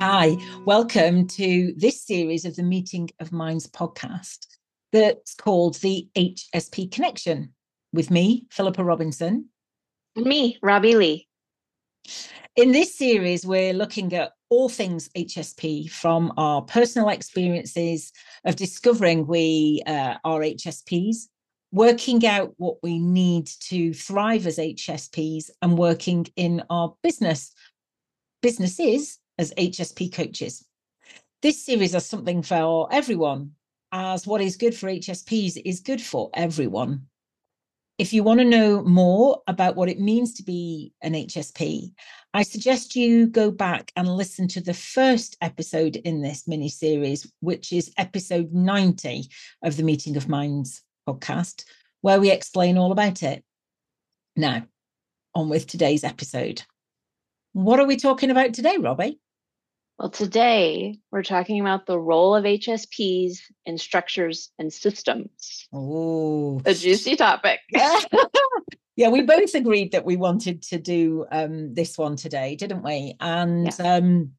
Hi, welcome to this series of the Meeting of Minds podcast that's called the HSP Connection with me, Philippa Robinson. And me, Robbie Lee. In this series, we're looking at all things HSP from our personal experiences of discovering we uh, are HSPs, working out what we need to thrive as HSPs, and working in our business businesses as HSP coaches. This series is something for everyone, as what is good for HSPs is good for everyone. If you want to know more about what it means to be an HSP, I suggest you go back and listen to the first episode in this mini series, which is episode 90 of the Meeting of Minds podcast, where we explain all about it. Now, on with today's episode. What are we talking about today, Robbie? Well, today we're talking about the role of HSPs in structures and systems. Oh, a juicy topic. yeah, we both agreed that we wanted to do um, this one today, didn't we? And, yeah. um,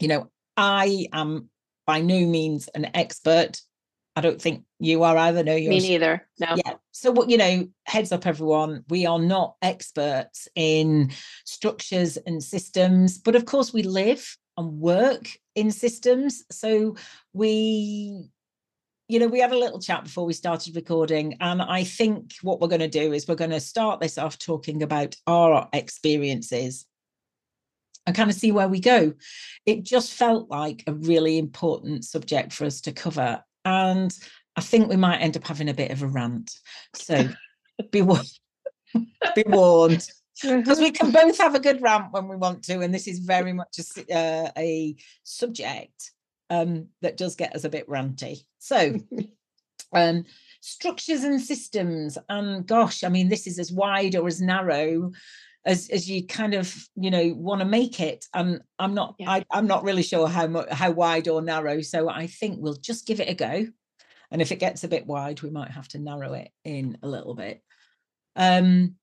you know, I am by no means an expert. I don't think you are either. No, you're me neither. No. Yeah. So what you know, heads up, everyone. We are not experts in structures and systems, but of course, we live and work in systems. So we, you know, we had a little chat before we started recording. And I think what we're going to do is we're going to start this off talking about our experiences and kind of see where we go. It just felt like a really important subject for us to cover. And I think we might end up having a bit of a rant. So be warned. be warned because we can both have a good rant when we want to and this is very much a, uh, a subject um, that does get us a bit ranty. So um, structures and systems and gosh i mean this is as wide or as narrow as as you kind of you know want to make it and i'm not yeah. I, i'm not really sure how much how wide or narrow so i think we'll just give it a go and if it gets a bit wide we might have to narrow it in a little bit. Um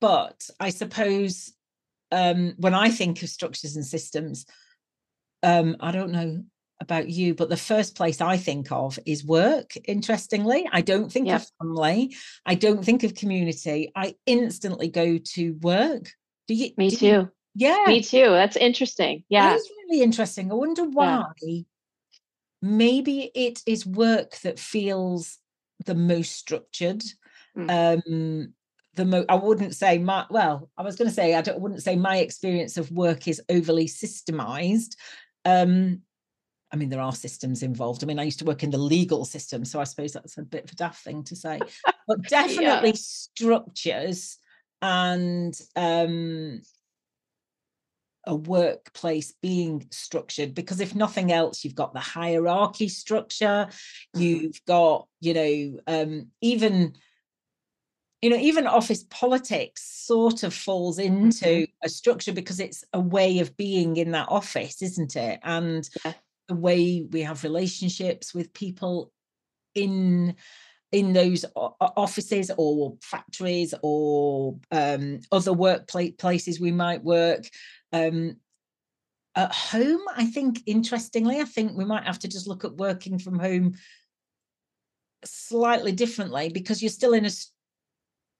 but I suppose um, when I think of structures and systems, um, I don't know about you, but the first place I think of is work. Interestingly, I don't think yep. of family. I don't think of community. I instantly go to work. Do you? Me do too. You, yeah. Me too. That's interesting. Yeah. That is really interesting. I wonder why. Yeah. Maybe it is work that feels the most structured. Mm. Um, the mo I wouldn't say my well, I was going to say I don't wouldn't say my experience of work is overly systemized. Um, I mean, there are systems involved. I mean, I used to work in the legal system, so I suppose that's a bit of a daft thing to say, but definitely yeah. structures and um, a workplace being structured. Because if nothing else, you've got the hierarchy structure, mm-hmm. you've got, you know, um, even you know even office politics sort of falls into mm-hmm. a structure because it's a way of being in that office isn't it and yeah. the way we have relationships with people in in those offices or factories or um, other workplace places we might work um, at home i think interestingly i think we might have to just look at working from home slightly differently because you're still in a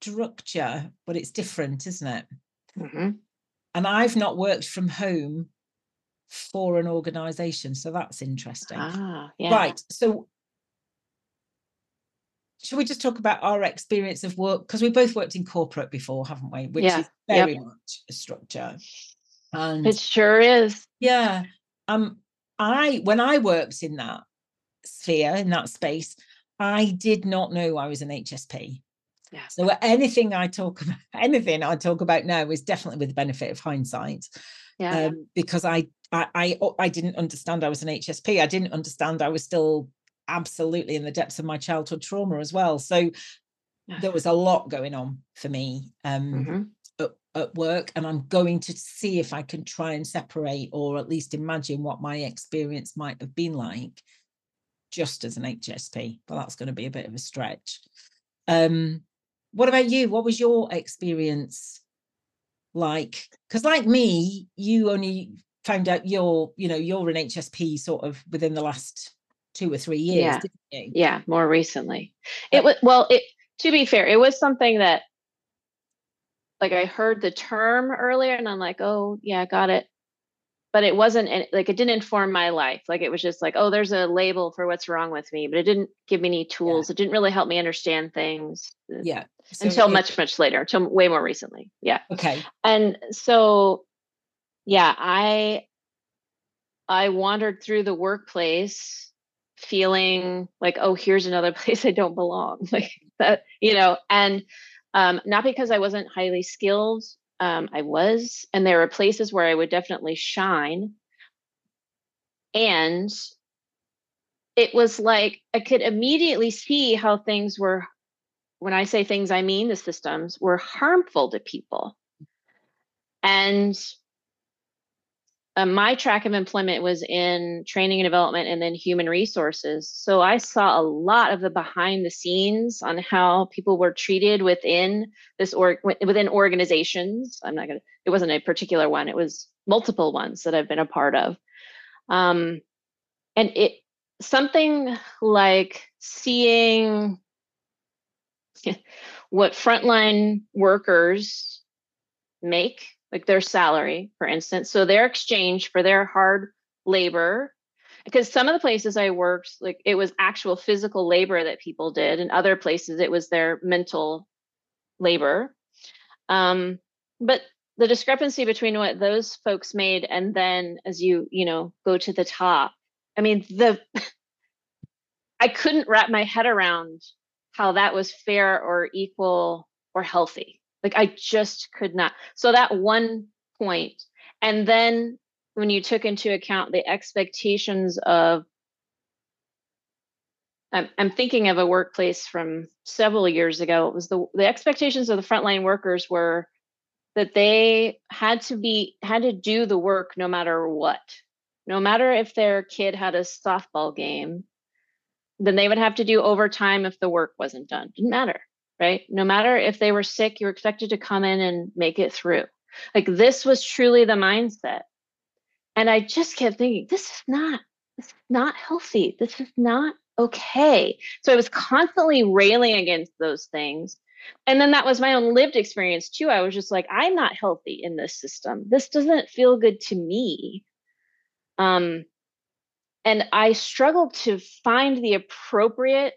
structure, but it's different, isn't it? Mm-hmm. And I've not worked from home for an organization. So that's interesting. Ah, yeah. Right. So should we just talk about our experience of work? Because we both worked in corporate before, haven't we? Which yeah. is very yep. much a structure. And it sure is. Yeah. Um, I when I worked in that sphere, in that space, I did not know I was an HSP. Yeah. So anything I talk about, anything I talk about now is definitely with the benefit of hindsight. Yeah. Um, because I, I I oh, I didn't understand I was an HSP. I didn't understand I was still absolutely in the depths of my childhood trauma as well. So there was a lot going on for me um, mm-hmm. at, at work, and I'm going to see if I can try and separate or at least imagine what my experience might have been like just as an HSP. But that's going to be a bit of a stretch. Um, what about you? What was your experience like? Because, like me, you only found out you're, you know, you're an HSP sort of within the last two or three years, Yeah. didn't you? Yeah, more recently. It was well, it to be fair, it was something that like I heard the term earlier and I'm like, "Oh, yeah, got it." But it wasn't like it didn't inform my life. Like it was just like, "Oh, there's a label for what's wrong with me," but it didn't give me any tools. It didn't really help me understand things uh, Yeah. So until it- much much later, until way more recently. Yeah. Okay. and so yeah i i wandered through the workplace feeling like oh here's another place i don't belong like that you know and um not because i wasn't highly skilled um i was and there were places where i would definitely shine. And it was like i could immediately see how things were when i say things i mean the systems were harmful to people. And uh, my track of employment was in training and development and then human resources. So I saw a lot of the behind the scenes on how people were treated within this or within organizations. I'm not gonna. It wasn't a particular one. It was multiple ones that I've been a part of. Um, and it something like seeing what frontline workers make like their salary for instance. So their exchange for their hard labor because some of the places i worked like it was actual physical labor that people did. And other places it was their mental labor. Um, but the discrepancy between what those folks made and then as you you know go to the top i mean the i couldn't wrap my head around how that was fair or equal or healthy like I just could not. So that one point, and then when you took into account the expectations of, I'm, I'm thinking of a workplace from several years ago. It was the the expectations of the frontline workers were that they had to be had to do the work no matter what, no matter if their kid had a softball game, then they would have to do overtime if the work wasn't done. Didn't matter right? No matter if they were sick, you were expected to come in and make it through. Like this was truly the mindset. And I just kept thinking, this is not, this is not healthy. This is not okay. So I was constantly railing against those things. And then that was my own lived experience too. I was just like, I'm not healthy in this system. This doesn't feel good to me. Um, and I struggled to find the appropriate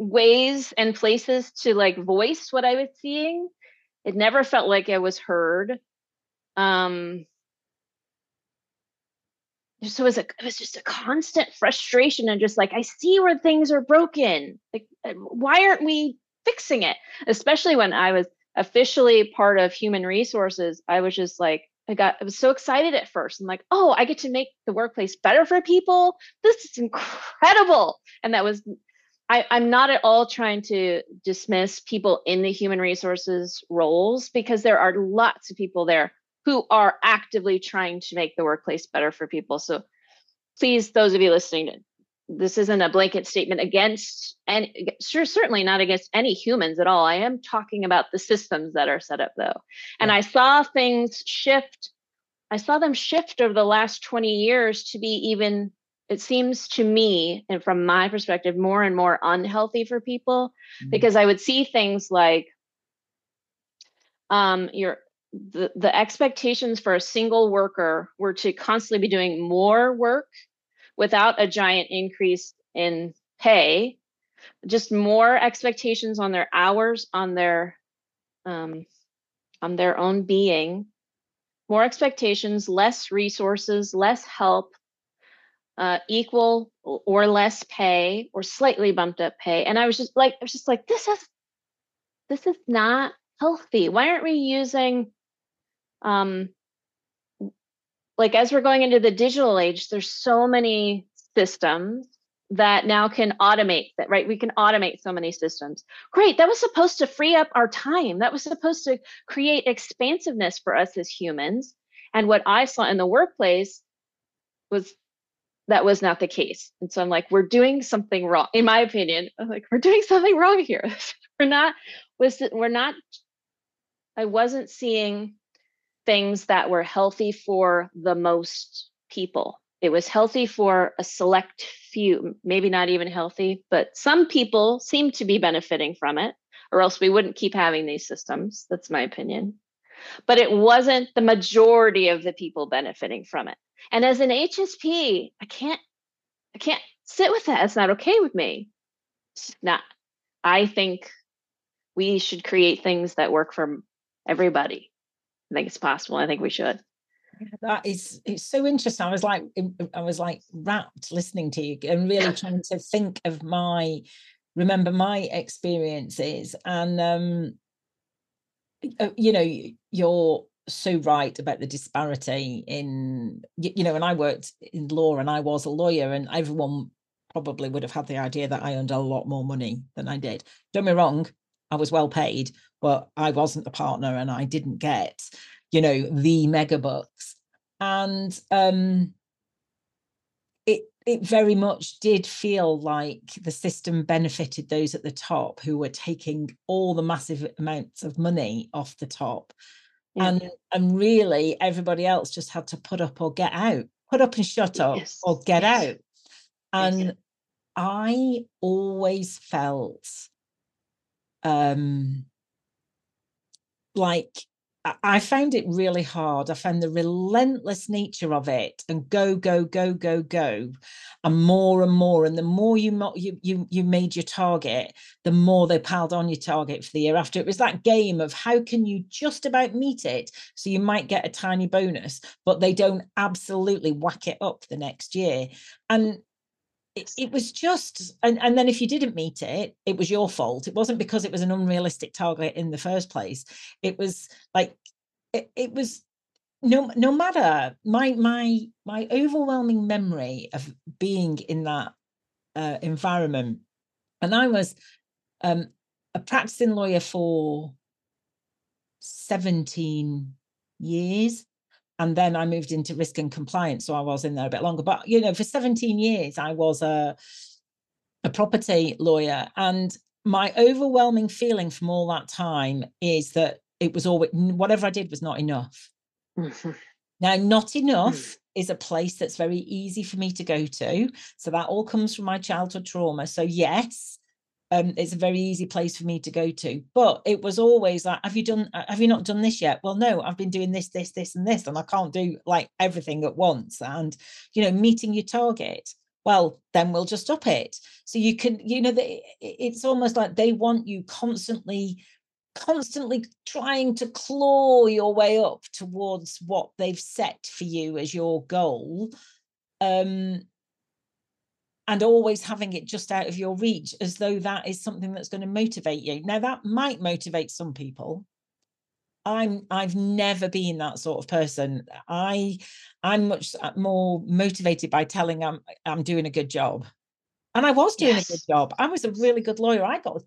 ways and places to like voice what I was seeing. It never felt like I was heard. Um, so it was a it was just a constant frustration and just like I see where things are broken. Like uh, why aren't we fixing it? Especially when I was officially part of human resources, I was just like I got I was so excited at first. I'm like, "Oh, I get to make the workplace better for people. This is incredible." And that was I, I'm not at all trying to dismiss people in the human resources roles because there are lots of people there who are actively trying to make the workplace better for people. So please, those of you listening, this isn't a blanket statement against and sure certainly not against any humans at all. I am talking about the systems that are set up though. And I saw things shift. I saw them shift over the last 20 years to be even it seems to me and from my perspective more and more unhealthy for people Mhm. because i would see things like um your the, the expectations for a single worker were to constantly be doing more work without a giant increase in pay just more expectations on their hours on their um on their own being more expectations less resources less help uh, equal or less pay or slightly bumped up pay. And I was just like, I was just like, this is this is not healthy. Why aren't we using um like as we're going into the digital age, there's so many systems that now can automate that, right? We can automate so many systems. Great. That was supposed to free up our time. That was supposed to create expansiveness for us as humans. And what I saw in the workplace was that was not the case. And so I'm like, we're doing something wrong. In my opinion, I'm like, we're doing something wrong here. we're not, was we're not, I wasn't seeing things that were healthy for the most people. It was healthy for a select few, maybe not even healthy, but some people seem to be benefiting from it, or else we wouldn't keep having these systems. That's my opinion. But it wasn't the majority of the people benefiting from it. And as an HSP, I can't I can't sit with that. It's not okay with me. It's not. I think we should create things that work for everybody. I think it's possible. I think we should. That is it's so interesting. I was like I was like rapt listening to you and really trying to think of my remember my experiences and um you know you're so right about the disparity in you know and I worked in law and I was a lawyer and everyone probably would have had the idea that I earned a lot more money than I did. Don't me wrong, I was well paid, but I wasn't a partner and I didn't get, you know, the mega bucks. And um it very much did feel like the system benefited those at the top who were taking all the massive amounts of money off the top. Yeah. And and really everybody else just had to put up or get out, put up and shut up yes. or get yes. out. And yes. I always felt um like I found it really hard. I found the relentless nature of it and go, go, go, go, go, and more and more. And the more you you you you made your target, the more they piled on your target for the year after. It was that game of how can you just about meet it, so you might get a tiny bonus, but they don't absolutely whack it up the next year. And it, it, was just and, and then if you didn't meet it it was your fault. It wasn't because it was an unrealistic target in the first place. It was like it, it was no no matter my my my overwhelming memory of being in that uh, environment and i was um a practicing lawyer for 17 years and then I moved into risk and compliance, so I was in there a bit longer. But you know, for 17 years, I was a a property lawyer, and my overwhelming feeling from all that time is that it was always whatever I did was not enough. Mm-hmm. Now, not enough mm. is a place that's very easy for me to go to. So that all comes from my childhood trauma. So yes, um, it's a very easy place for me to go to. But it was always like, have you done, uh, have you not done this yet? Well, no, I've been doing this, this, this, and this, and I can't do like everything at once. And, you know, meeting your target, well, then we'll just up it. So you can, you know, it's almost like they want you constantly, constantly trying to claw your way up towards what they've set for you as your goal. Um, and always having it just out of your reach as though that is something that's going to motivate you. Now that might motivate some people. I'm i've never been that sort of person. I i'm much uh, more motivated by telling i'm i'm doing a good job. And i was doing yes. a good job. I was a really good lawyer. I got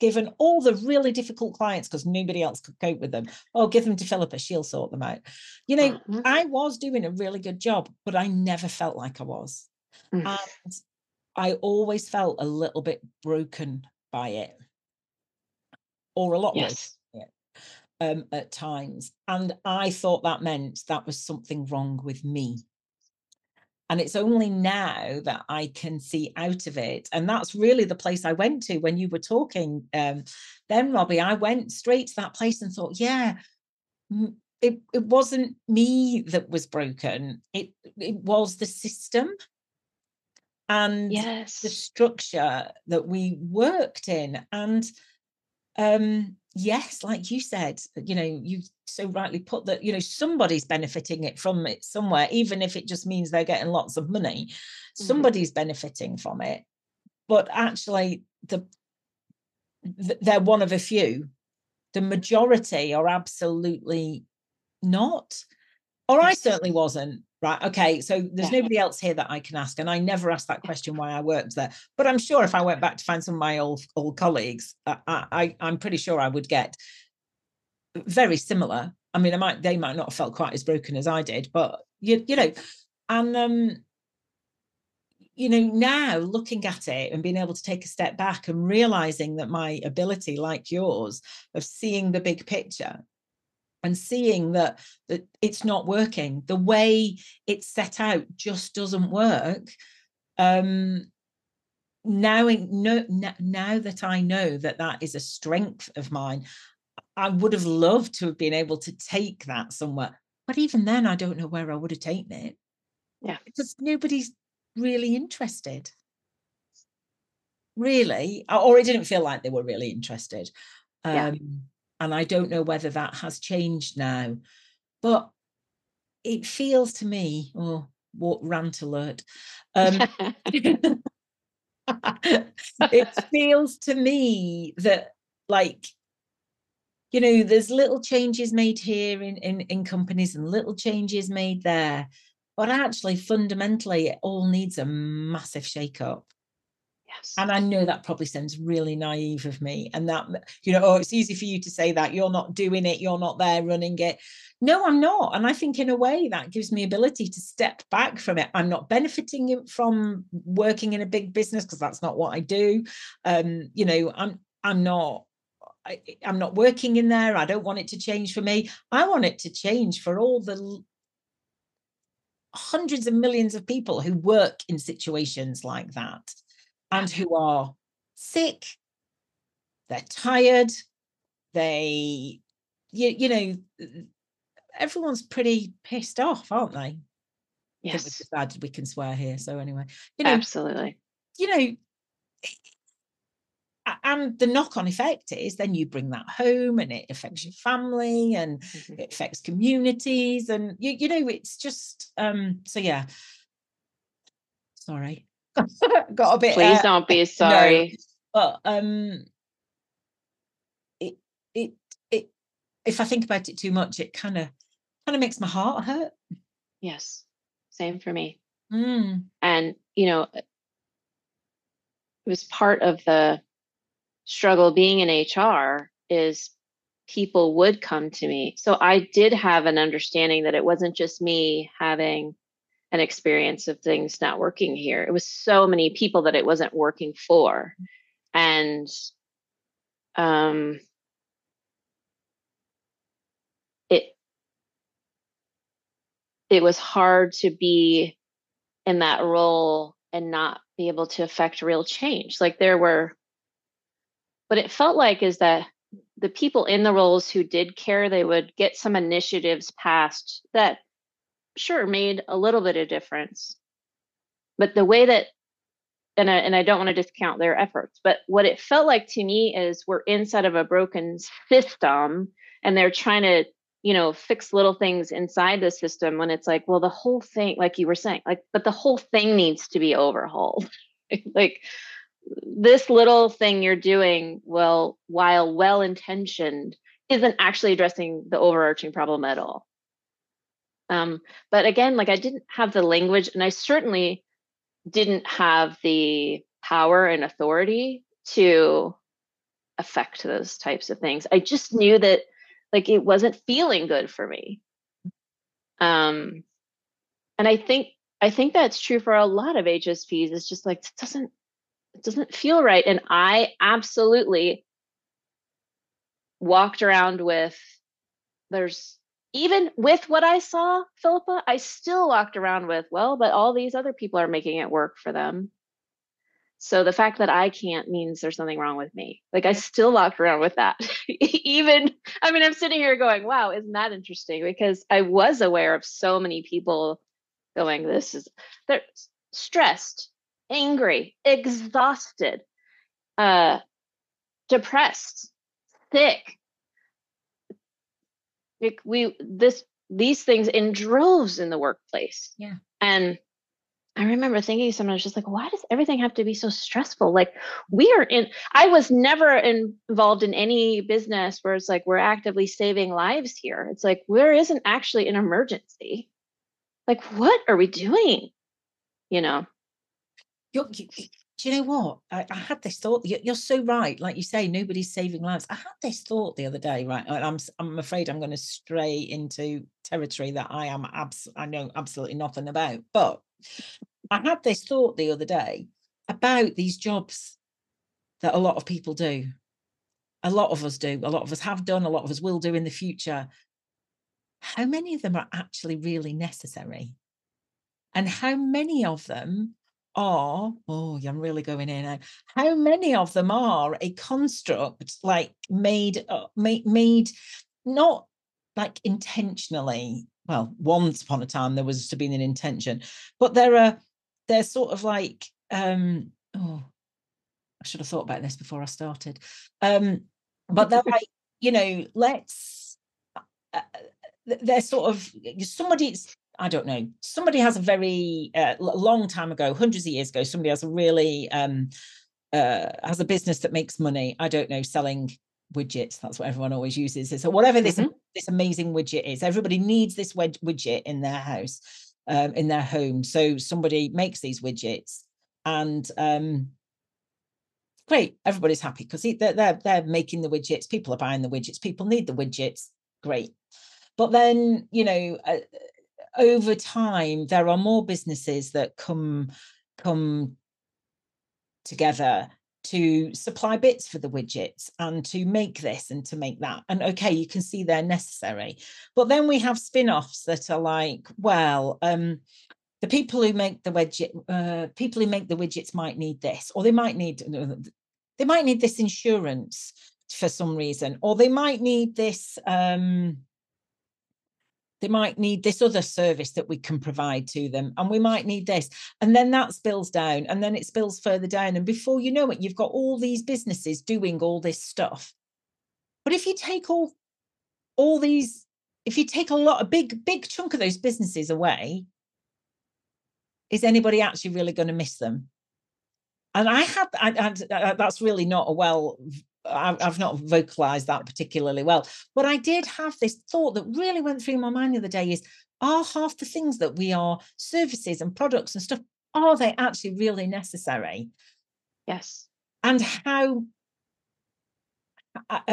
given all the really difficult clients because nobody else could cope with them. Oh give them to philippa she'll sort them out. You know mm-hmm. i was doing a really good job but i never felt like i was. Mm. and I always felt a little bit broken by it, or a lot yes. um, at times. And I thought that meant that was something wrong with me. And it's only now that I can see out of it. And that's really the place I went to when you were talking um, then, Robbie. I went straight to that place and thought, yeah, it, it wasn't me that was broken. It it was the system and yes. the structure that we worked in. And um, yes, like you said, you know, you so rightly put that, you know, somebody's benefiting it from it somewhere, even if it just means they're getting lots of money, mm-hmm. somebody's benefiting from it. But actually, the they're one of a few. The majority are absolutely not. Or I certainly wasn't right okay so there's nobody else here that i can ask and i never asked that question why i worked there but i'm sure if i went back to find some of my old old colleagues I, I i'm pretty sure i would get very similar. I mean i might they might not have felt quite as broken as i did but you, you know and um you know now looking at it and being able to take a step back and realizing that my ability like yours of seeing the big picture and seeing that that it's not working. The way it's set out just doesn't work. Um now no, now that i know that that is a strength of mine i would have loved to have been able to take that somewhere but even then i don't know where i would have taken it. Yeah. Because nobody's really interested. Really or it didn't feel like they were really interested. Um yeah and I don't know whether that has changed now, but it feels to me, oh, what rant alert. Um, it feels to me that like you know there's little changes made here in, in in companies and little changes made there but actually fundamentally it all needs a massive shake up Yes. And I know that probably sounds really naive of me. And that, you know, oh, it's easy for you to say that you're not doing it, you're not there running it. No, I'm not. And I think in a way that gives me ability to step back from it. I'm not benefiting from working in a big business because that's not what I do. Um, you know, I'm I'm not I, am not working in there. I don't want it to change for me. I want it to change for all the hundreds of millions of people who work in situations like that and who are sick, they're tired, they, you, you know, everyone's pretty pissed off, aren't they? Yes. Bad we can swear here. So anyway, you know, absolutely. You know, and the knock-on effect is then you bring that home and it affects your family and mm-hmm. it affects communities and you, you know it's just um so yeah sorry got a bit. Please uh, don't be sorry. No, but um, it it it. If I think about it too much, it kind of kind of makes my heart hurt. Yes, same for me. Mm. And you know, it was part of the struggle being in HR is people would come to me. So I did have an understanding that it wasn't just me having an experience of things not working here. It was so many people that it wasn't working for. And um it it was hard to be in that role and not be able to affect real change. Like there were what it felt like is that the people in the roles who did care, they would get some initiatives passed that sure made a little bit of difference. But the way that and I, and I don't want to discount their efforts but what it felt like to me is we're inside of a broken system and they're trying to you know fix little things inside the system when it's like well the whole thing like you were saying like but the whole thing needs to be overhauled. Like this little thing you're doing well while well intentioned isn't actually addressing the overarching problem at all um, but again, like I didn't have the language, and I certainly didn't have the power and authority to affect those types of things. I just knew that like it wasn't feeling good for me. Um, and I think I think that's true for a lot of HSPs. It's just like it doesn't it doesn't feel right. And I absolutely walked around with there's even with what I saw, Philippa, I still walked around with, well, but all these other people are making it work for them. So the fact that I can't means there's something wrong with me. Like I still walked around with that. even, I mean, I'm sitting here going, wow, isn't that interesting? Because I was aware of so many people going, this is, they're stressed, angry, exhausted, uh, depressed, sick, like we this these things in droves in the workplace. Yeah. And I remember thinking sometimes just like, why does everything have to be so stressful? Like we are in, I was never in, involved in any business where it's like we're actively saving lives here. It's like there isn't actually an emergency. Like what are we doing? You know. You're, you, do you know what? I, I had this thought. You're, so right. Like you say, nobody's saving lives. I had this thought the other day, right? I'm I'm afraid I'm going to stray into territory that I am abs- I know absolutely nothing about. But I had this thought the other day about these jobs that a lot of people do. A lot of us do. A lot of us have done. A lot of us will do in the future. how many of them are actually really necessary? And how many of them are, oh, I'm really going in now. How many of them are a construct like made, uh, made, made not like intentionally? Well, once upon a time there was to be an intention, but there are, they're sort of like, um, oh, I should have thought about this before I started. Um, but they're like, you know, let's, uh, uh they're sort of somebody's I don't know. Somebody has a very uh, long time ago, hundreds of years ago. Somebody has a really um, uh, has a business that makes money. I don't know, selling widgets. That's what everyone always uses. So whatever this mm-hmm. this amazing widget is, everybody needs this widget in their house, um, in their home. So somebody makes these widgets, and um, great, everybody's happy because they're, they're they're making the widgets. People are buying the widgets. People need the widgets. Great. But then, you know, uh, over time, there are more businesses that come come together to supply bits for the widgets and to make this and to make that. And okay, you can see they're necessary. But then we have spin-offs that are like, well, um, the people who make the widget, uh, people who make the widgets might need this, or they might need they might need this insurance for some reason, or they might need this um, they might need this other service that we can provide to them and we might need this and then that spills down and then it spills further down and before you know it you've got all these businesses doing all this stuff. But if you take all all these if you take a lot a big big chunk of those businesses away is anybody actually really going to miss them? And i had I, I, uh, that's really not a well I've not vocalized that particularly well, but I did have this thought that really went through my mind the other day is are half the things that we are services and products and stuff, are they actually really necessary? Yes. And how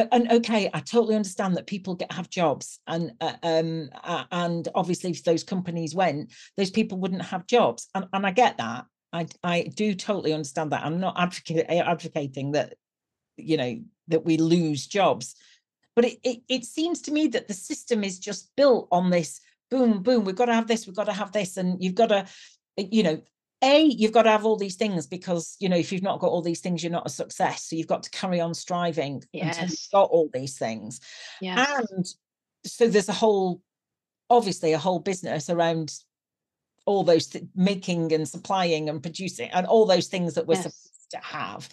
and okay, I totally understand that people get have jobs, and uh, um, uh, and obviously if those companies went, those people wouldn't have jobs, and and I get that. I I do totally understand that. I'm not advocate, advocating that you know that we lose jobs but it, it, it seems to me that the system is just built on this boom boom we've got to have this we've got to have this and you've got to eh, you know a you've got to have all these things because you know if you've not got all these things you're not a success so you've got to carry on striving yes. until you've got all these things yes. and so there's a whole obviously a whole business around all those th- making and supplying and producing and all those things that we're yes. supposed to have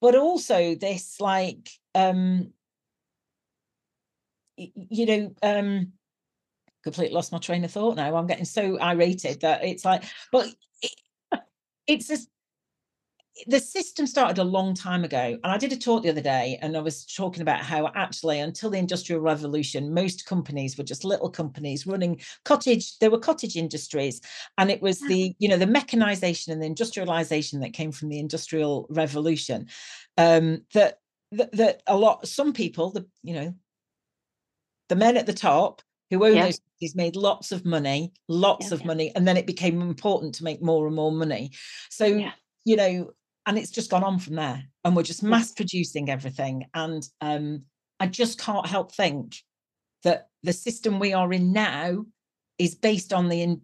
but also this like um you know um completely lost my train of thought now. I'm getting so irated that. It's like but it, it's just the system started a long time ago and i did a talk the other day and i was talking about how actually until the industrial revolution most companies were just little companies running cottage there were cottage industries and it was the you know the mechanization and the industrialization that came from the industrial revolution um that that, that a lot some people the you know the men at the top who own yeah. those companies made lots of money lots yeah, of yeah. money and then it became important to make more and more money so you know and it's just gone on from there and we're just mass producing everything and um, i just can't help think that the system we are in now is based on the in,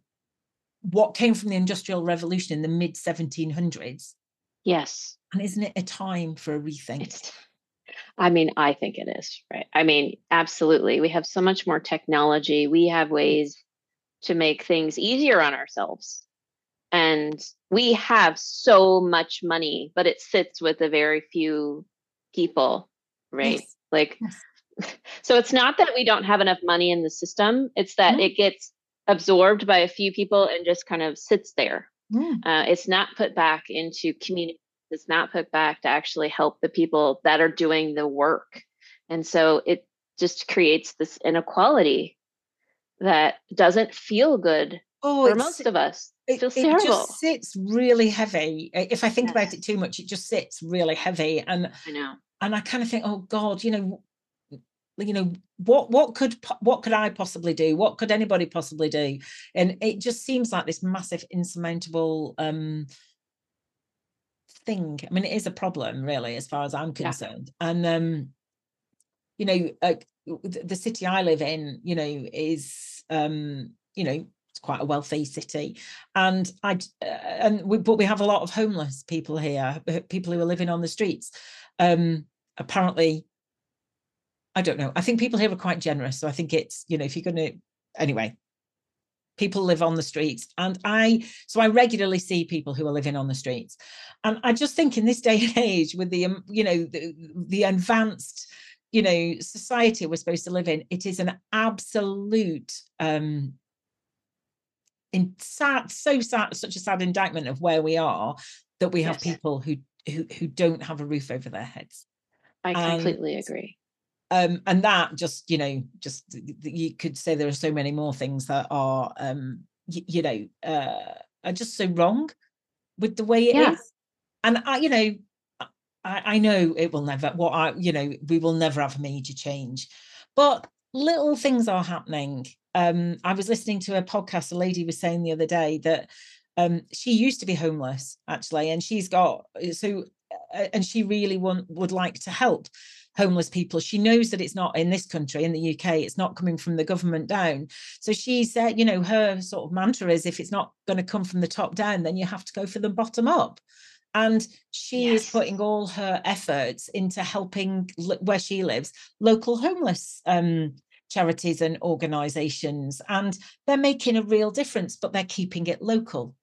what came from the industrial revolution in the mid 1700s yes. And isn't it a time for a rethink? It's, i mean i think it is right? I mean absolutely. We have so much more technology. We have ways to make things easier on ourselves and we have so much money but it sits with a very few people right? Yes. like yes. so it's not that we don't have enough money in the system it's that it gets absorbed by a few people and just kind of sits there. Uh, it's not put back into community it's not put back to actually help the people that are doing the work. And so it just creates this inequality that doesn't feel good oh, for most of us it, it, just sits really heavy. If I think yes. about it too much, it just sits really heavy. And I know. And I kind of think, oh God, you know, you know, what what could what could I possibly do? What could anybody possibly do? And it just seems like this massive, insurmountable um thing. I mean, it is a problem, really, as far as I'm concerned. Yeah. And um, you know, uh, the city I live in, you know, is um, you know, it's quite a wealthy city, and I uh, and we, but we have a lot of homeless people here, people who are living on the streets. Um, apparently, I don't know. I think people here are quite generous, so I think it's you know if you're going to anyway. People live on the streets, and I so I regularly see people who are living on the streets, and I just think in this day and age, with the um, you know the, the advanced you know society we're supposed to live in it is an absolute um in sad so sad such a sad indictment of where we are that we have yes. people who, who who don't have a roof over their heads i completely and, agree um and that just you know just you could say there are so many more things that are um you, you know uh are just so wrong with the way it yeah. is, and i you know I, I know it will never what I you know we will never have a major change but little things are happening um I was listening to a podcast a lady was saying the other day that um she used to be homeless actually and she's got so uh, and she really want, would like to help homeless people. She knows that it's not in this country, in the UK, it's not coming from the government down. So she said, you know, her sort of mantra is if it's not going to come from the top down, then you have to go for the bottom up and she yes. is putting all her efforts into helping where she lives local homeless um, charities and organizations and they're making a real difference but they're keeping it local.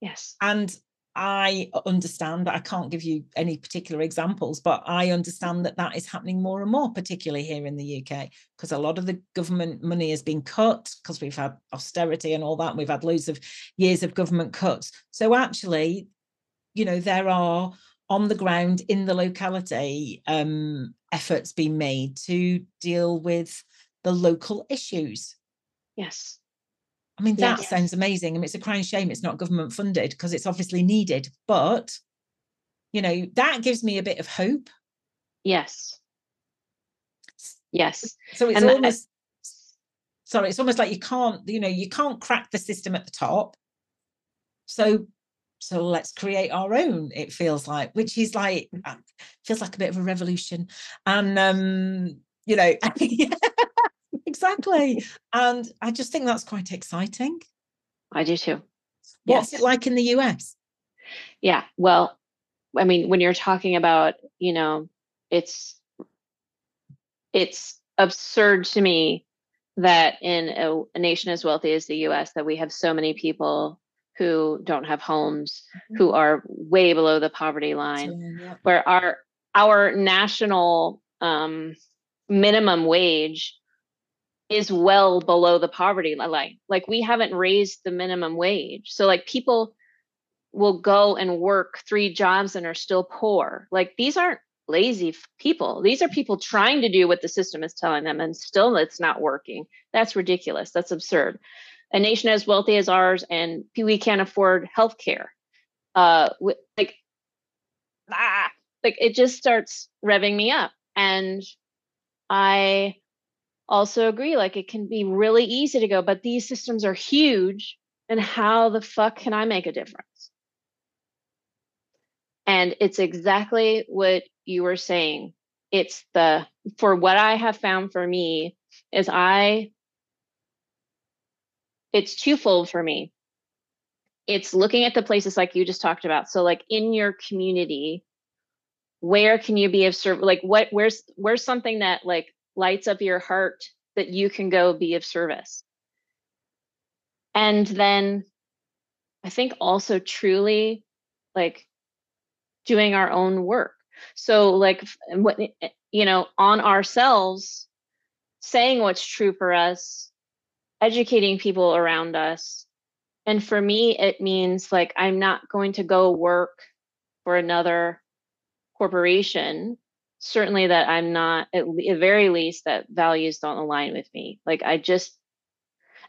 Yes. And i understand that i can't give you any particular examples but i understand that that is happening more and more particularly here in the uk because a lot of the government money has been cut because we've had austerity and all that and we've had loads of years of government cuts. So actually you know there are on the ground in the locality um, efforts being made to deal with the local issues. Yes. I mean that yes. sounds amazing. I mean, it's a crying shame it's not government funded because it's obviously needed but you know that gives me a bit of hope. Yes. Yes. so it's and almost that, sorry it's almost like you can't you know you can't crack the system at the top. So so let's create our own it feels like which is like mm. uh, feels like a bit of a revolution. And um you know exactly and i just think that's quite exciting i do too what's yes. it like in the us yeah well i mean when you're talking about you know it's it's absurd to me that in a, a nation as wealthy as the us that we have so many people who don't have homes, mm-hmm. who are way below the poverty line, yeah. where our our national um, minimum wage is well below the poverty line. Like we haven't raised the minimum wage, so like people will go and work three jobs and are still poor. Like these aren't lazy people. These are people trying to do what the system is telling them and still it's not working. That's ridiculous. That's absurd a nation as wealthy as ours and we can't afford health care uh like ah, like it just starts revving me up and i also agree like it can be really easy to go but these systems are huge and how the fuck can i make a difference and it's exactly what you were saying it's the for what i have found for me is i it's twofold for me. It's looking at the places like you just talked about. So like in your community, where can you be of service? Like what where's where's something that like lights up your heart that you can go be of service? And then I think also truly like doing our own work. So like what eh, eh, you know, on ourselves saying what's true for us educating people around us. And for me, it means like I'm not going to go work for another corporation. Certainly, that I'm not, at the very least, that values don't align with me. Like, I just,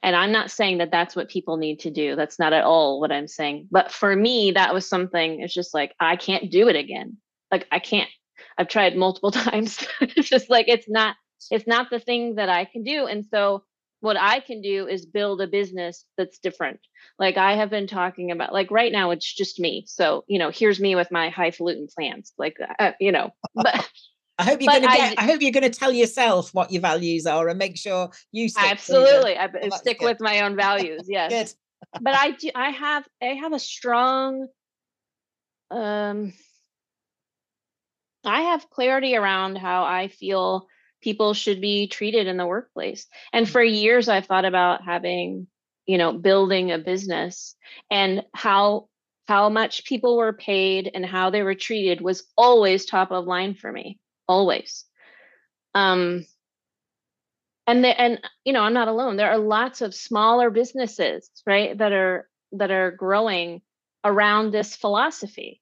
and I'm not saying that that's what people need to do. That's not at all what I'm saying. But for me, that was something, it's just like, I can't do it again. Like, I can't. I've tried multiple times. it's just like, it's not, it's not the thing that I can do. And so, what I can do is build a business that's different. Like I have been talking about, like right now it's just me. So, you know, here's me with my highfalutin plans, like, uh, you know, but, I hope you're going to I get. I hope you're going to tell yourself what your values are and make sure you stick. Absolutely. I that's stick with my own values. Yes. But I do I have I have a strong um I have clarity around how I feel people should be treated in the workplace. And Mm. for years I've thought about having, you know, building a business and how how much people were paid and how they were treated was always top of line for me. Always. Um and the, and you know i'm not alone there are lots of smaller businesses right that are that are growing around this philosophy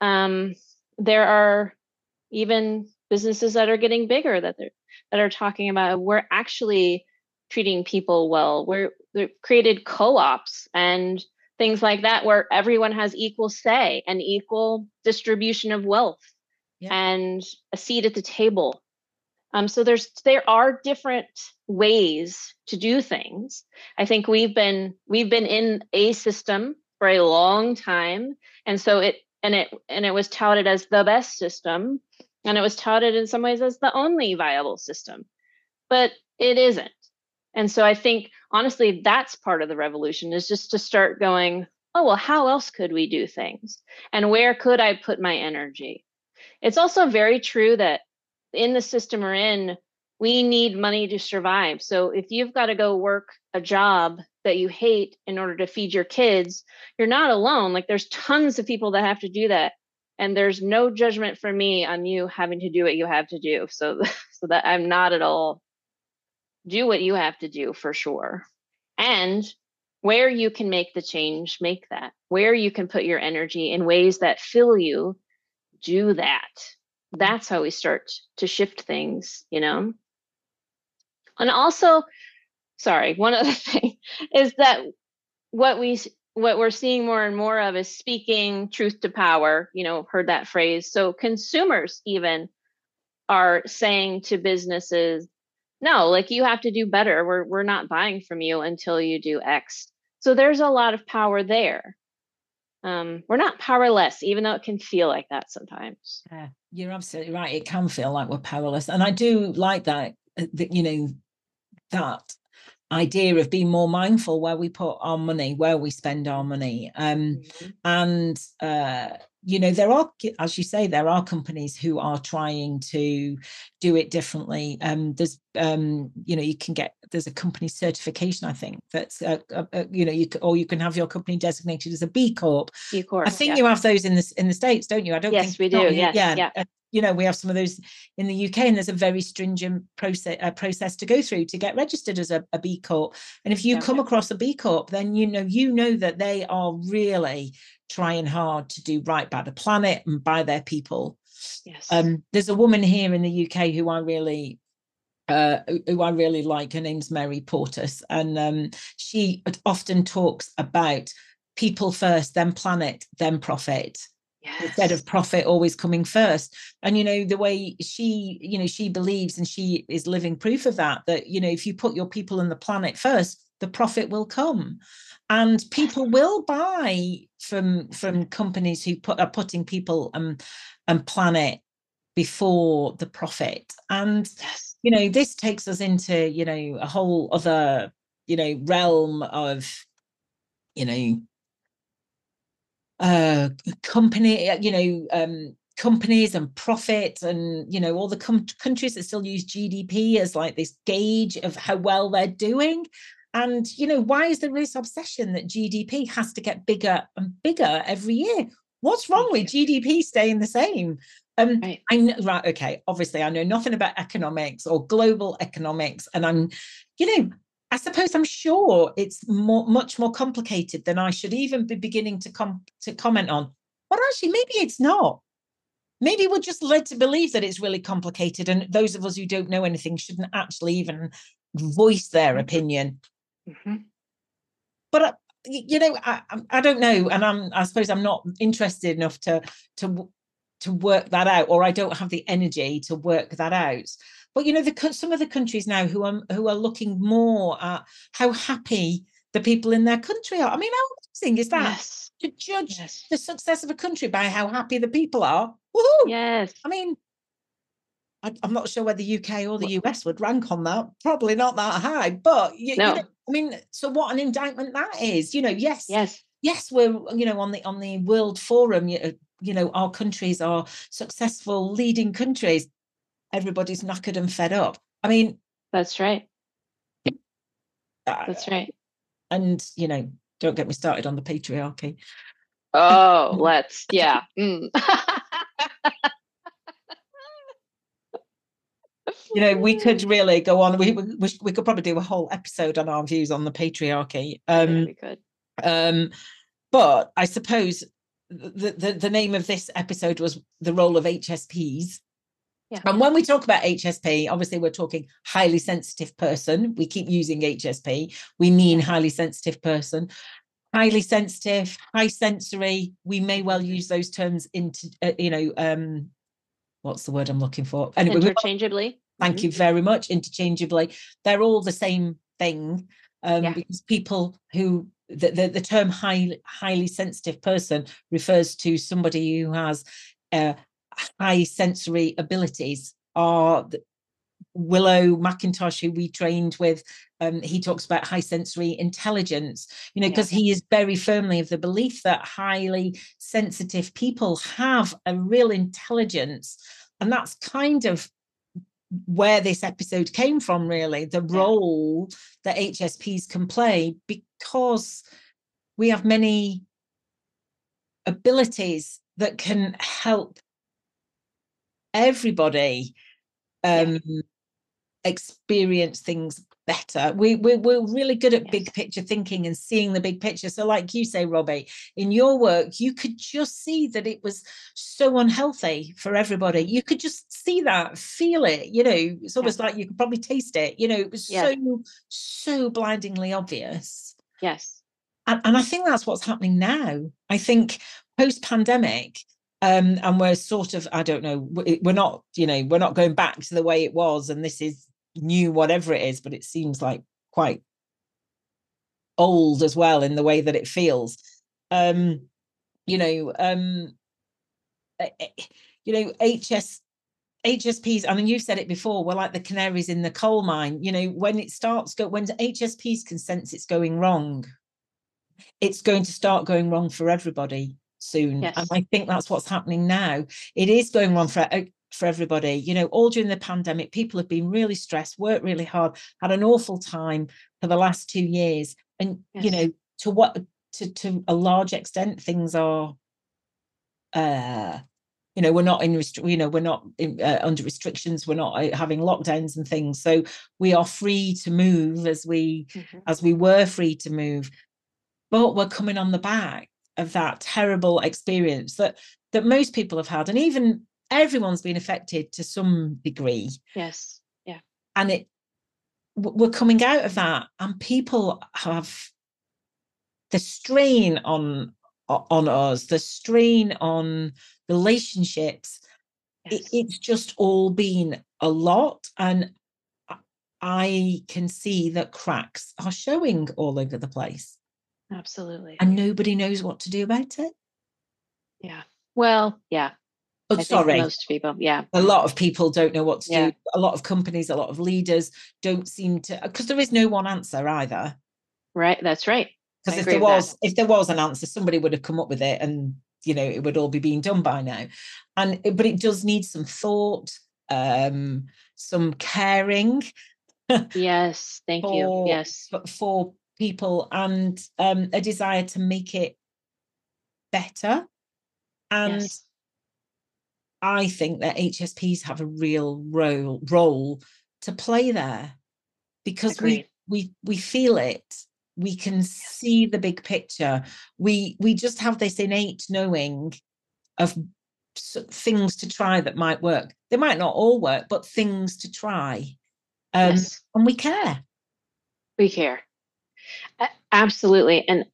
um there are even businesses that are getting bigger that they're that are talking about we're actually treating people well we're they've created co-ops and things like that where everyone has equal say and equal distribution of wealth Yeah. and a seat at the table um, so there's there are different ways to do things. I think we've been we've been in a system for a long time, and so it and it and it was touted as the best system, and it was touted in some ways as the only viable system, but it isn't. And so I think honestly that's part of the revolution is just to start going, oh well, how else could we do things, and where could I put my energy? It's also very true that in the system we're in, we need money to survive. So if you've got to go work a job that you hate in order to feed your kids, you're not alone. Like there's tons of people that have to do that. And there's no judgment for me on you having to do what you have to do. So so that I'm not at all do what you have to do for sure. And where you can make the change, make that. Where you can put your energy in ways that fill you, do that that's how we start to shift things you know and also sorry one other thing is that what we what we're seeing more and more of is speaking truth to power you know heard that phrase. So consumers even are saying to businesses no like you have to do better. We're we're not buying from you until you do x. So there's a lot of power there. Um, we're not powerless even though it can feel like that sometimes. Yeah, you're absolutely right. It can feel like we're powerless, and I do like that. uh, That you know that idea of being more mindful where we put our money, where we spend our money, um, Mhm. and uh, you know there are, as you say, there are companies who are trying to do it differently. Um, there's, um, you know, you can get there's a company certification, I think that's, uh, uh, uh, you know, you c- or you can have your company designated as a B Corp. B Corp. I think yeah. you have those in the in the states, don't you? I don't Yes, think we do. Yes, yeah. uh, you know, we have some of those in the UK, and there's a very stringent process uh, process to go through to get registered as a, a B Corp. And if you Yeah. come across a B Corp, then you know you know that they are really trying hard to do right by the planet and by their people. Yes. Um, there's a woman here in the UK who I really uh who- I really like. Her name's Mary Portas, and um she often talks about people first, then planet, then profit instead of profit always coming first and you know the way she you know she believes and she is living proof of that that you know if you put your people and the planet first the profit will come and people will buy from from companies who put are putting people and and planet before the profit. And you know this takes us into you know a whole other you know realm of you know uh company uh, you know um companies and profit and you know all the com- countries that still use gdp as like this gauge of how well they're doing and you know why is there this obsession that gdp has to get bigger and bigger every year what's wrong with gdp staying the same um Right. i know right okay obviously i know nothing about economics or global economics and i'm you know I suppose I'm sure it's more, much more complicated than I should even be beginning to com- to comment on. But actually, maybe it's not. Maybe we're just led to believe that it's really complicated, and those of us who don't know anything shouldn't actually even voice their Mhm. opinion. Mhm. But uh, you know, I, I'm- don't know, and I'm I suppose I'm not interested enough to to to work that out, or I don't have the energy to work that out. But you know, the some of the countries now who are who are looking more at how happy the people in their country are. I mean, how amazing is that Yes. to judge Yes. the success of a country by how happy the people are? Woohoo! Yes. I mean, I, am not sure whether the UK or the US would rank on that. Probably not that high, but you, no. you know, I mean, so what an indictment that is. You know, yes, yes, yes, we're you know on the on the World Forum. You, you know, our countries are successful leading countries. Everybody's knackered and fed up. I mean, that's right. That's right. And you know, don't get me started on the patriarchy. Oh, let's yeah. Mm. you know, we could really go on. We, we we could probably do a whole episode on our views on the patriarchy. Um, we could. Um, but I suppose the, the the name of this episode was the role of HSPs. Yeah. And when we talk about HSP, obviously we're talking highly sensitive person. We keep using HSP. We mean highly sensitive person highly sensitive, high sensory. We may well use those terms into, uh, you know, um, what's the word I'm looking for? Anyway, interchangeably. Thank mm-hmm. you very much. Interchangeably, they're all the same thing um, yeah. because people who the, the, the term high, highly sensitive person refers to somebody who has uh, high sensory abilities are Willow McIntosh, who we trained with, um, he talks about high sensory intelligence, you know, because yeah. he is very firmly of the belief that highly sensitive people have a real intelligence. And that's kind of where this episode came from, really, the role that HSPs can play, because we have many abilities that can help everybody um, experience things better. We, we we're really good at yes. big picture thinking and seeing the big picture. So, like you say, Robbie, in your work, you could just see that it was so unhealthy for everybody. You could just see that, feel it. You know, it's almost like you could probably taste it. You know, it was so so blindingly obvious. Yes. And, and I think that's what's happening now. I think post pandemic, um, and we're sort of i don't know we're not you know we're not going back to the way it was and this is new whatever it is but it seems like quite old as well in the way that it feels. Um you know um eh, eh, you know hs hsps i mean you've said it before we're like the canaries in the coal mine. You know when it starts go when hsps can sense it's going wrong it's going to start going wrong for everybody soon yes. and i think that's what's happening now. It is going wrong for for everybody. You know, all during the pandemic, people have been really stressed, worked really hard, had an awful time for the last two years. And, yes. you know, to what to to a large extent, things are uh you know we're not in restri- you know we're not in, uh, under restrictions we're not uh, having lockdowns and things so we are free to move as we mm-hmm. as we were free to move but we're coming on the back of that terrible experience that that most people have had and even everyone's been affected to some degree. Yes. Yeah. And it we're coming out of that and people have the strain on on us, the strain on relationships. Yes. It, it's just all been a lot. And I can see that cracks are showing all over the place. Absolutely. And nobody knows what to do about it. Yeah. Well, yeah. Oh, sorry. Most people, yeah. A lot of people don't know what to yeah. do. A lot of companies, a lot of leaders don't seem to because there is no one answer either. Right. That's right. Because if there was, that. if there was an answer, somebody would have come up with it, and you know it would all be being done by now. And but it does need some thought, um, some caring. yes. Thank for, you. Yes. For people and um, a desire to make it better. And yes I think that HSPs have a real role role to play there because we we we feel it. We can see the big picture. We we just have this innate knowing of things to try that might work. They might not all work but things to try um, yes. and we care. We care. Absolutely and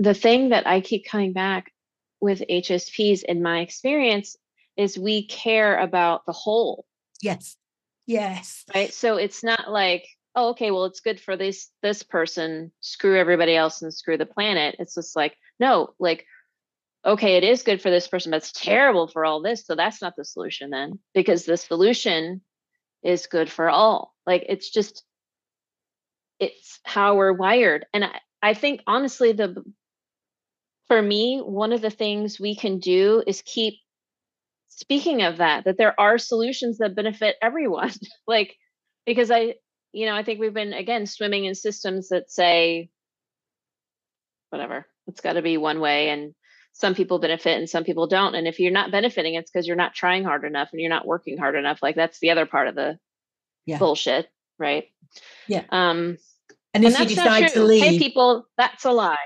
the thing that i keep coming back with hsps in my experience is we care about the whole. Yes. Yes. Right. So it's not like, oh, okay, well, it's good for this this person, screw everybody else and screw the planet. It's just like, no, like okay, it is good for this person, but it's terrible for all this. So that's not the solution then, because the solution is good for all. Like it's just, it's how we're wired. And I, I think honestly, the for me, one of the things we can do is keep speaking of that, that there are solutions that benefit everyone. like, because I, you know, I think we've been again swimming in systems that say, whatever, it's got to be one way and some people benefit and some people don't. And if you're not benefiting, it's because you're not trying hard enough and you're not working hard enough. Like that's the other part of the Yeah. bullshit, right? Yeah. Um, And and if you decide to true. Hey, leave, people, that's a lie.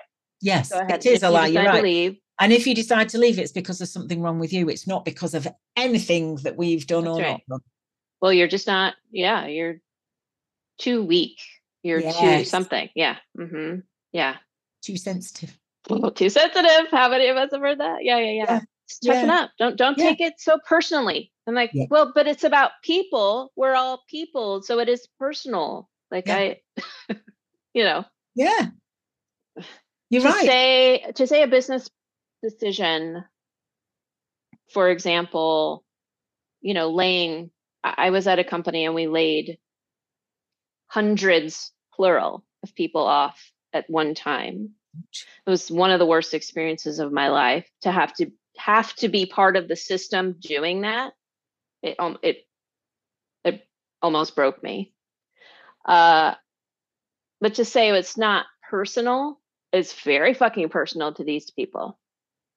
yes, it is a lie. You're right. And if you decide to leave, it's because there's something wrong with you. It's not because of anything that we've done That's or right. not done. well, you're just not. Yeah, you're too weak. You're too something. Yeah. Mm-hmm. Yeah. Too sensitive. too sensitive. How many of us have heard that? Yeah, yeah, yeah. Yeah. Toughen Yeah. up. Don't don't Yeah. take it so personally. I'm like, Yeah. well, but it's about people. We're all people, so it is personal. Like. I, you know, Yeah. You're to right. say to say a business decision, for example, you know, laying. I was at a company and we laid hundreds, plural, of people off at one time. It was one of the worst experiences of my life to have to have to be part of the system doing that. It um it it almost broke me. Uh, but to say it's not personal is very fucking personal to these people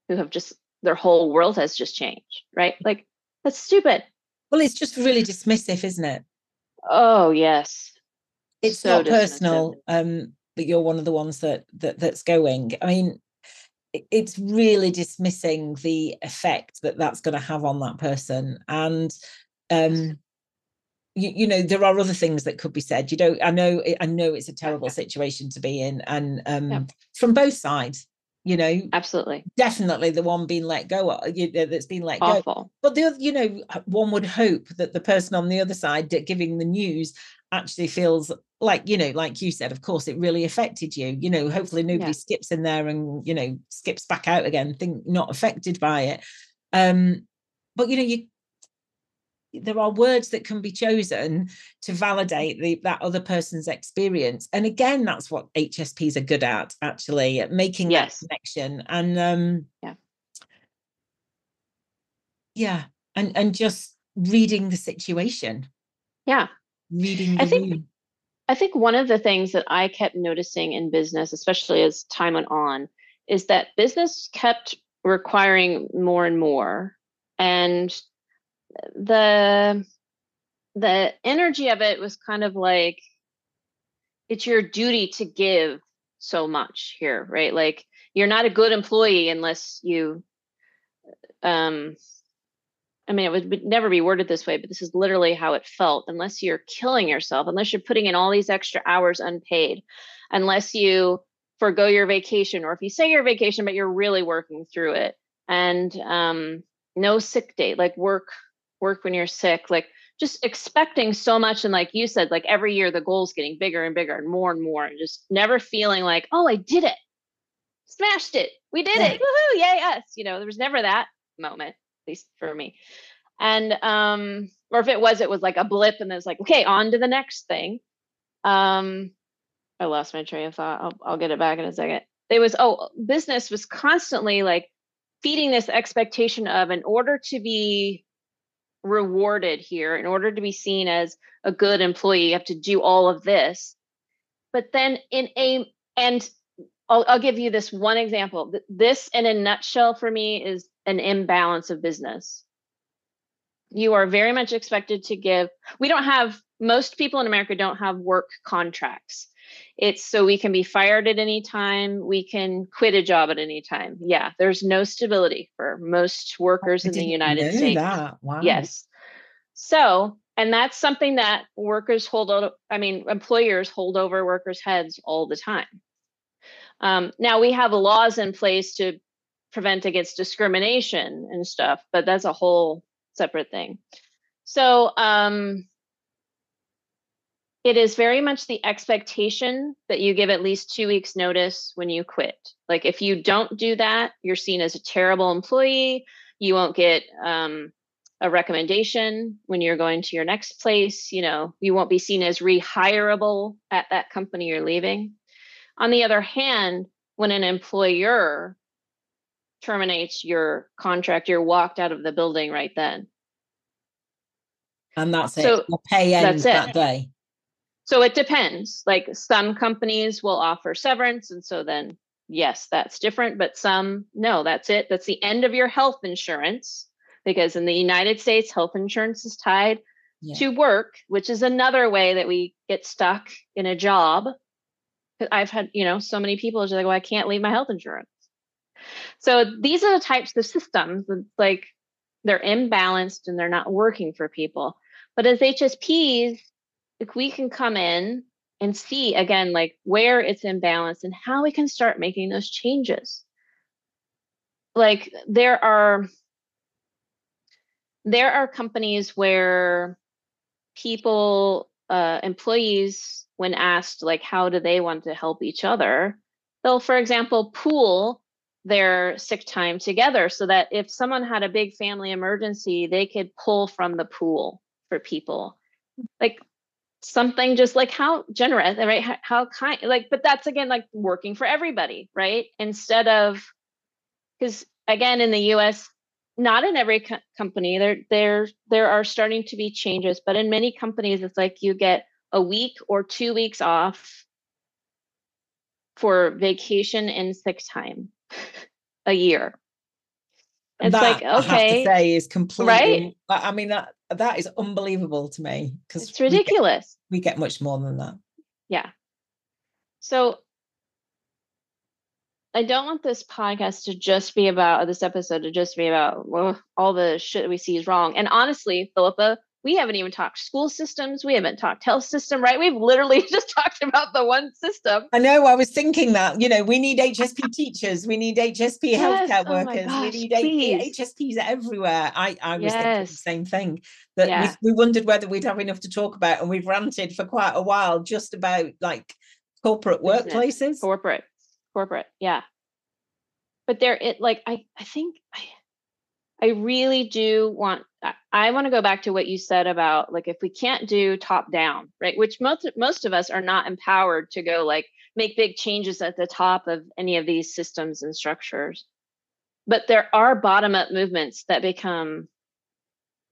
who have just their whole world has just changed, right? Like that's stupid. Well, it's just really dismissive, isn't it? Oh yes, It's So not personal. Um, but you're one of the ones that that that's going. I mean, it's really dismissing the effect that that's going to have on that person, and um, you, you know there are other things that could be said. You don't. I know. I know it's a terrible yeah. situation to be in, and um, from both sides. You know, absolutely definitely the one being let go, of- you know, that's been let go. awful. But the other, you know, one would hope that the person on the other side giving the news actually feels like, you know, like you said, of course, it really affected you. You know, hopefully nobody Yeah. skips in there and, you know, skips back out again, think not affected by it. Um, but you know, you there are words that can be chosen to validate the, that other person's experience and again that's what hsps are good at actually at making Yes. that connection and um Yeah. yeah and and just reading the situation Yeah. reading the I think- room. I think one of the things that I kept noticing in business, especially as time went on, is that business kept requiring more and more. And the the energy of it was kind of like it's your duty to give so much here, right? Like you're not a good employee unless you um I mean, it would, never be worded this way, but this is literally how it felt. Unless you're killing yourself, unless you're putting in all these extra hours unpaid, unless you forego your vacation, or if you say your vacation, but you're really working through it, and um, no sick day, like work, work when you're sick, like just expecting so much. And like you said, like every year the goal's getting bigger and bigger and more and more, and just never feeling like, oh, I did it, smashed it, we did it, woohoo, yay us. You know, there was never that moment at least for me. And um, or if it was, it was like a blip, and then it's like, okay, on to the next thing. Um, I lost my train of thought. I'll, I'll get it back in a second. It was oh, business was constantly like feeding this expectation of in order to be rewarded here, in order to be seen as a good employee, you have to do all of this. But then in a and I'll, I'll give you this one example. This, in a nutshell, for me, is an imbalance of business. You are very much expected to give. We don't have, most people in America don't have work contracts. It's so we can be fired at any time, we can quit a job at any time. Yeah, there's no stability for most workers I in the United States. that. Wow. Yes. So, and that's something that workers hold out, I mean, employers hold over workers' heads all the time. Um, now we have laws in place to prevent against discrimination and stuff, but that's a whole separate thing. So, um, it is very much the expectation that you give at least two weeks notice when you quit. Like if you don't do that, you're seen as a terrible employee. You won't get um, a recommendation when you're going to your next place. You know, you won't be seen as rehireable at that company you're leaving. On the other hand, when an employer terminates your contract, you're walked out of the building right then. And that's So, it. The pay ends that day. So it depends. Like some companies will offer severance, and so then yes, that's different. But some no, that's it. That's the end of your health insurance because in the United States, health insurance is tied Yeah. to work, which is another way that we get stuck in a job. I've had you know so many people just like, well, I can't leave my health insurance. So these are the types of systems that like they're imbalanced and they're not working for people. But as HSPs, if we can come in and see again like where it's imbalanced and how we can start making those changes. Like there are there are companies where people uh, employees when asked like how do they want to help each other they'll for example pool their sick time together so that if someone had a big family emergency they could pull from the pool for people. Like something just like how generous right how, how kind like but that's again like working for everybody right instead of because again in the us not in every co- company there there there are starting to be changes but in many companies it's like you get a week or two weeks off for vacation and sick time a year it's that, like I have to say, is completely. right? I I mean, that that is unbelievable to me because it's ridiculous We get, much more than that. Yeah. So I don't want this podcast to just be about or this episode to just be about well, all the shit we see is wrong. And honestly, Philippa, we haven't even talked school systems. We haven't talked health system, right? We've literally just talked about the one system. I know. I was thinking that you know we need HSP teachers, we need HSP Yes, oh healthcare oh workers, gosh, we need please. HSPs everywhere. I I was thinking the same thing that Yeah. we, we wondered whether we'd have enough to talk about, and we've ranted for quite a while just about like corporate Business, workplaces. Corporate. Corporate. Yeah. But there it like I I think I I really do want I, want to go back to what you said about like if we can't do top down, right? Which most most of us are not empowered to go like make big changes at the top of any of these systems and structures. But there are bottom up movements that become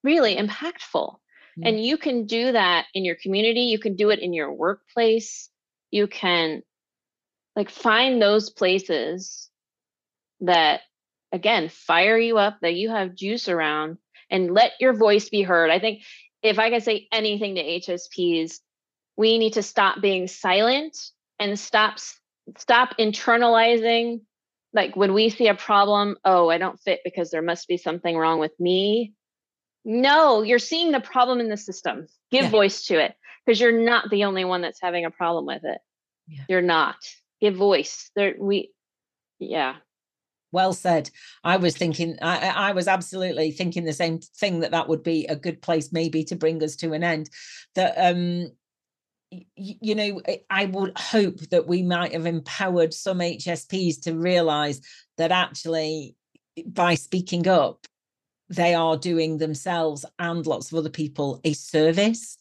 really impactful. Mm. And you can do that in your community, you can do it in your workplace. You can like find those places that again fire you up that you have juice around and let your voice be heard. I think if i can say anything to hsps we need to stop being silent and stop stop internalizing like when we see a problem oh i don't fit because there must be something wrong with me. No you're seeing the problem in the system. Give Yeah. voice to it because you're not the only one that's having a problem with it. Yeah. you're not. Give voice. There we yeah Well said. I was thinking, I, I was absolutely thinking the same thing that that would be a good place maybe to bring us to an end. That um, y- you know, I- would hope that we might have empowered some HSPs to realise that actually by speaking up, they are doing themselves and lots of other people a service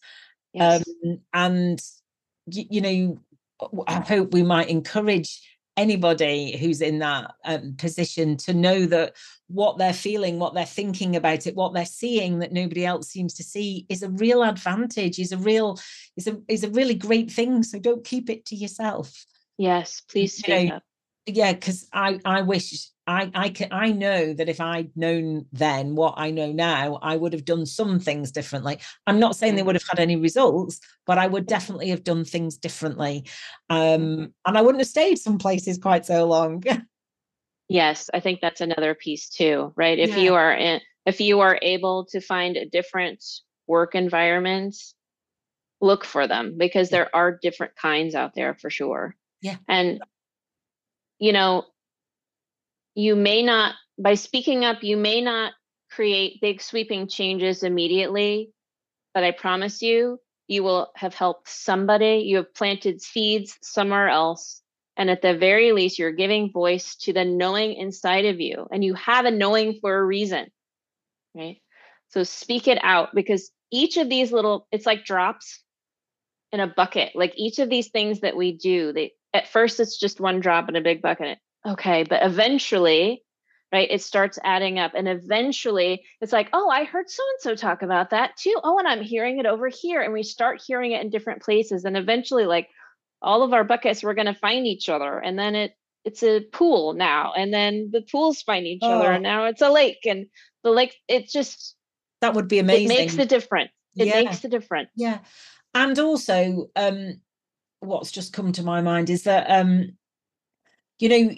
yes. um, and y- you know i hope we might encourage anybody who's in that um, position to know that what they're feeling what they're thinking about it what they're seeing that nobody else seems to see is a real advantage is a real is a is a really great thing. So don't keep it to yourself. Yes please you know, up yeah because i i wish i i can i know that if i'd known then what i know now i would have done some things differently i'm not saying they Mhm. would have had any results but i would definitely have done things differently um Mhm. and i wouldn't have stayed some places quite so long yes i think that's another piece too right if Yeah. you are in if you are able to find a different work environment look for them because there are different kinds out there for sure Yeah. and you know you may not by speaking up you may not create big sweeping changes immediately but i promise you you will have helped somebody, you have planted seeds somewhere else. And at the very least, you're giving voice to the knowing inside of you. And you have a knowing for a reason, right? So speak it out because each of these little, it's like drops in a bucket. Like each of these things that we do, they at first it's just one drop in a big bucket. Okay, but eventually right? It starts adding up. And eventually it's like, oh, I heard so and so talk about that too. Oh, and I'm hearing it over here. And we start hearing it in different places. And eventually, like all of our buckets, we're going to find each other. And then it, it's a pool now. And then the pools find each oh. other. And now it's a lake. And the lake, it just, that would be amazing. It makes a difference. It yeah. makes a difference. Yeah. And also, um, what's just come to my mind is that um, you know,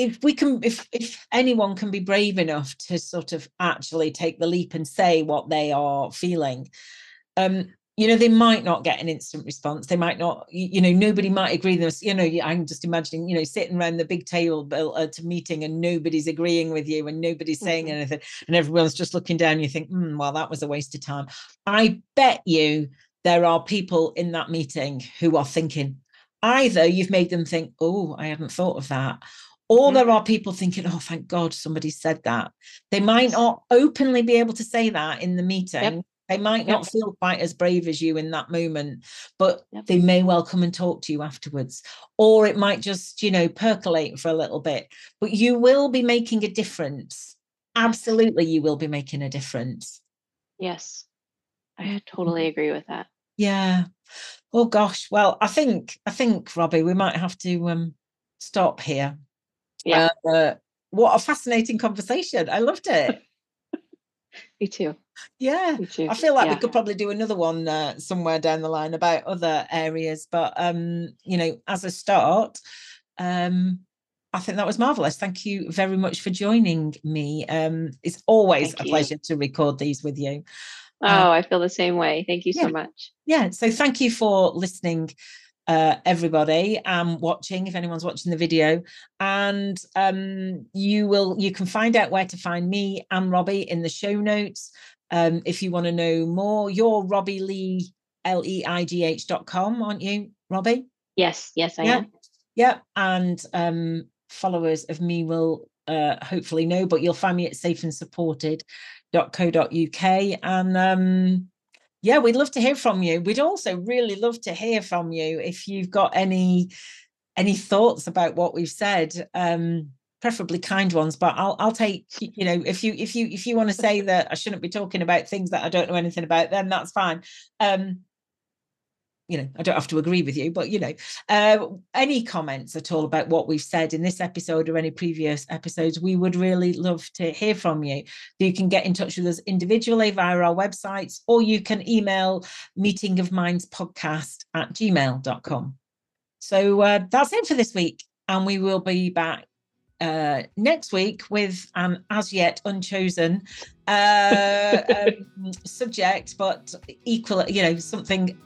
if we can if if anyone can be brave enough to sort of actually take the leap and say what they are feeling um you know they might not get an instant response. They might not you know nobody might agree with us you know i'm just imagining you know sitting around the big table at a meeting and nobody's agreeing with you and nobody's saying mm-hmm. anything and everyone's just looking down you think mm, well that was a waste of time. I bet you there are people in that meeting who are thinking either you've made them think oh i hadn't thought of that or mm-hmm. there are people thinking, oh, thank God somebody said that. They might not openly be able to say that in the meeting. Yep. They might not feel quite as brave as you in that moment, but yep. they may well come and talk to you afterwards. Or it might just, you know, percolate for a little bit. But you will be making a difference. Absolutely, you will be making a difference. Yes, I totally agree with that. Yeah. Oh gosh. Well, I think I think Robbie, we might have to um stop here. Yeah. Uh, what a fascinating conversation. I loved it. Me too. Yeah. Me too. I feel like yeah. we could probably do another one uh, somewhere down the line about other areas. But, um, you know, as a start, um, I think that was marvelous. Thank you very much for joining me. Um, it's always thank a you. pleasure to record these with you. Oh, uh, I feel the same way. Thank you yeah. so much. Yeah. So thank you for listening uh, everybody um, watching if anyone's watching the video and um, you will you can find out where to find me and robbie in the show notes um, if you want to know more you're robbie leigh l-e-i-g-h dot com aren't you robbie yes yes i yeah. am yeah and um, followers of me will uh, hopefully know but you'll find me at safeandsupported.co.uk and um yeah, we'd love to hear from you. We'd also really love to hear from you if you've got any any thoughts about what we've said. Um, preferably kind ones, but I'll I'll take you know if you if you if you want to say that I shouldn't be talking about things that I don't know anything about, then that's fine. Um, you know, I don't have to agree with you, but you know, uh, any comments at all about what we've said in this episode or any previous episodes, we would really love to hear from you. You can get in touch with us individually via our websites, or you can email meeting of minds podcast at gmail.com. So uh, that's it for this week. And we will be back uh, next week with an as yet unchosen uh, um, subject, but equal, you know, something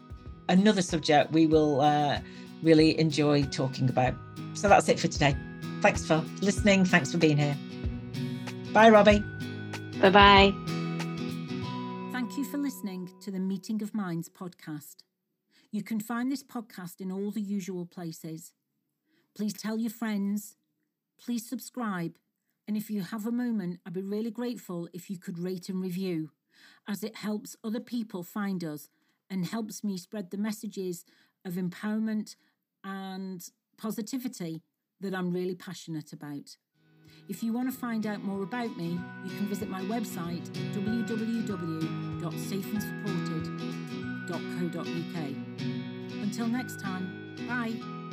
another subject we will uh, really enjoy talking about. So that's it for today. Thanks for listening. Thanks for being here. Bye, Robbie. Bye bye. Thank you for listening to the Meeting of Minds podcast. You can find this podcast in all the usual places. Please tell your friends. Please subscribe. And if you have a moment, I'd be really grateful if you could rate and review, as it helps other people find us and helps me spread the messages of empowerment and positivity that I'm really passionate about. If you want to find out more about me, you can visit my website www.safeandsupported.co.uk. Until next time, bye.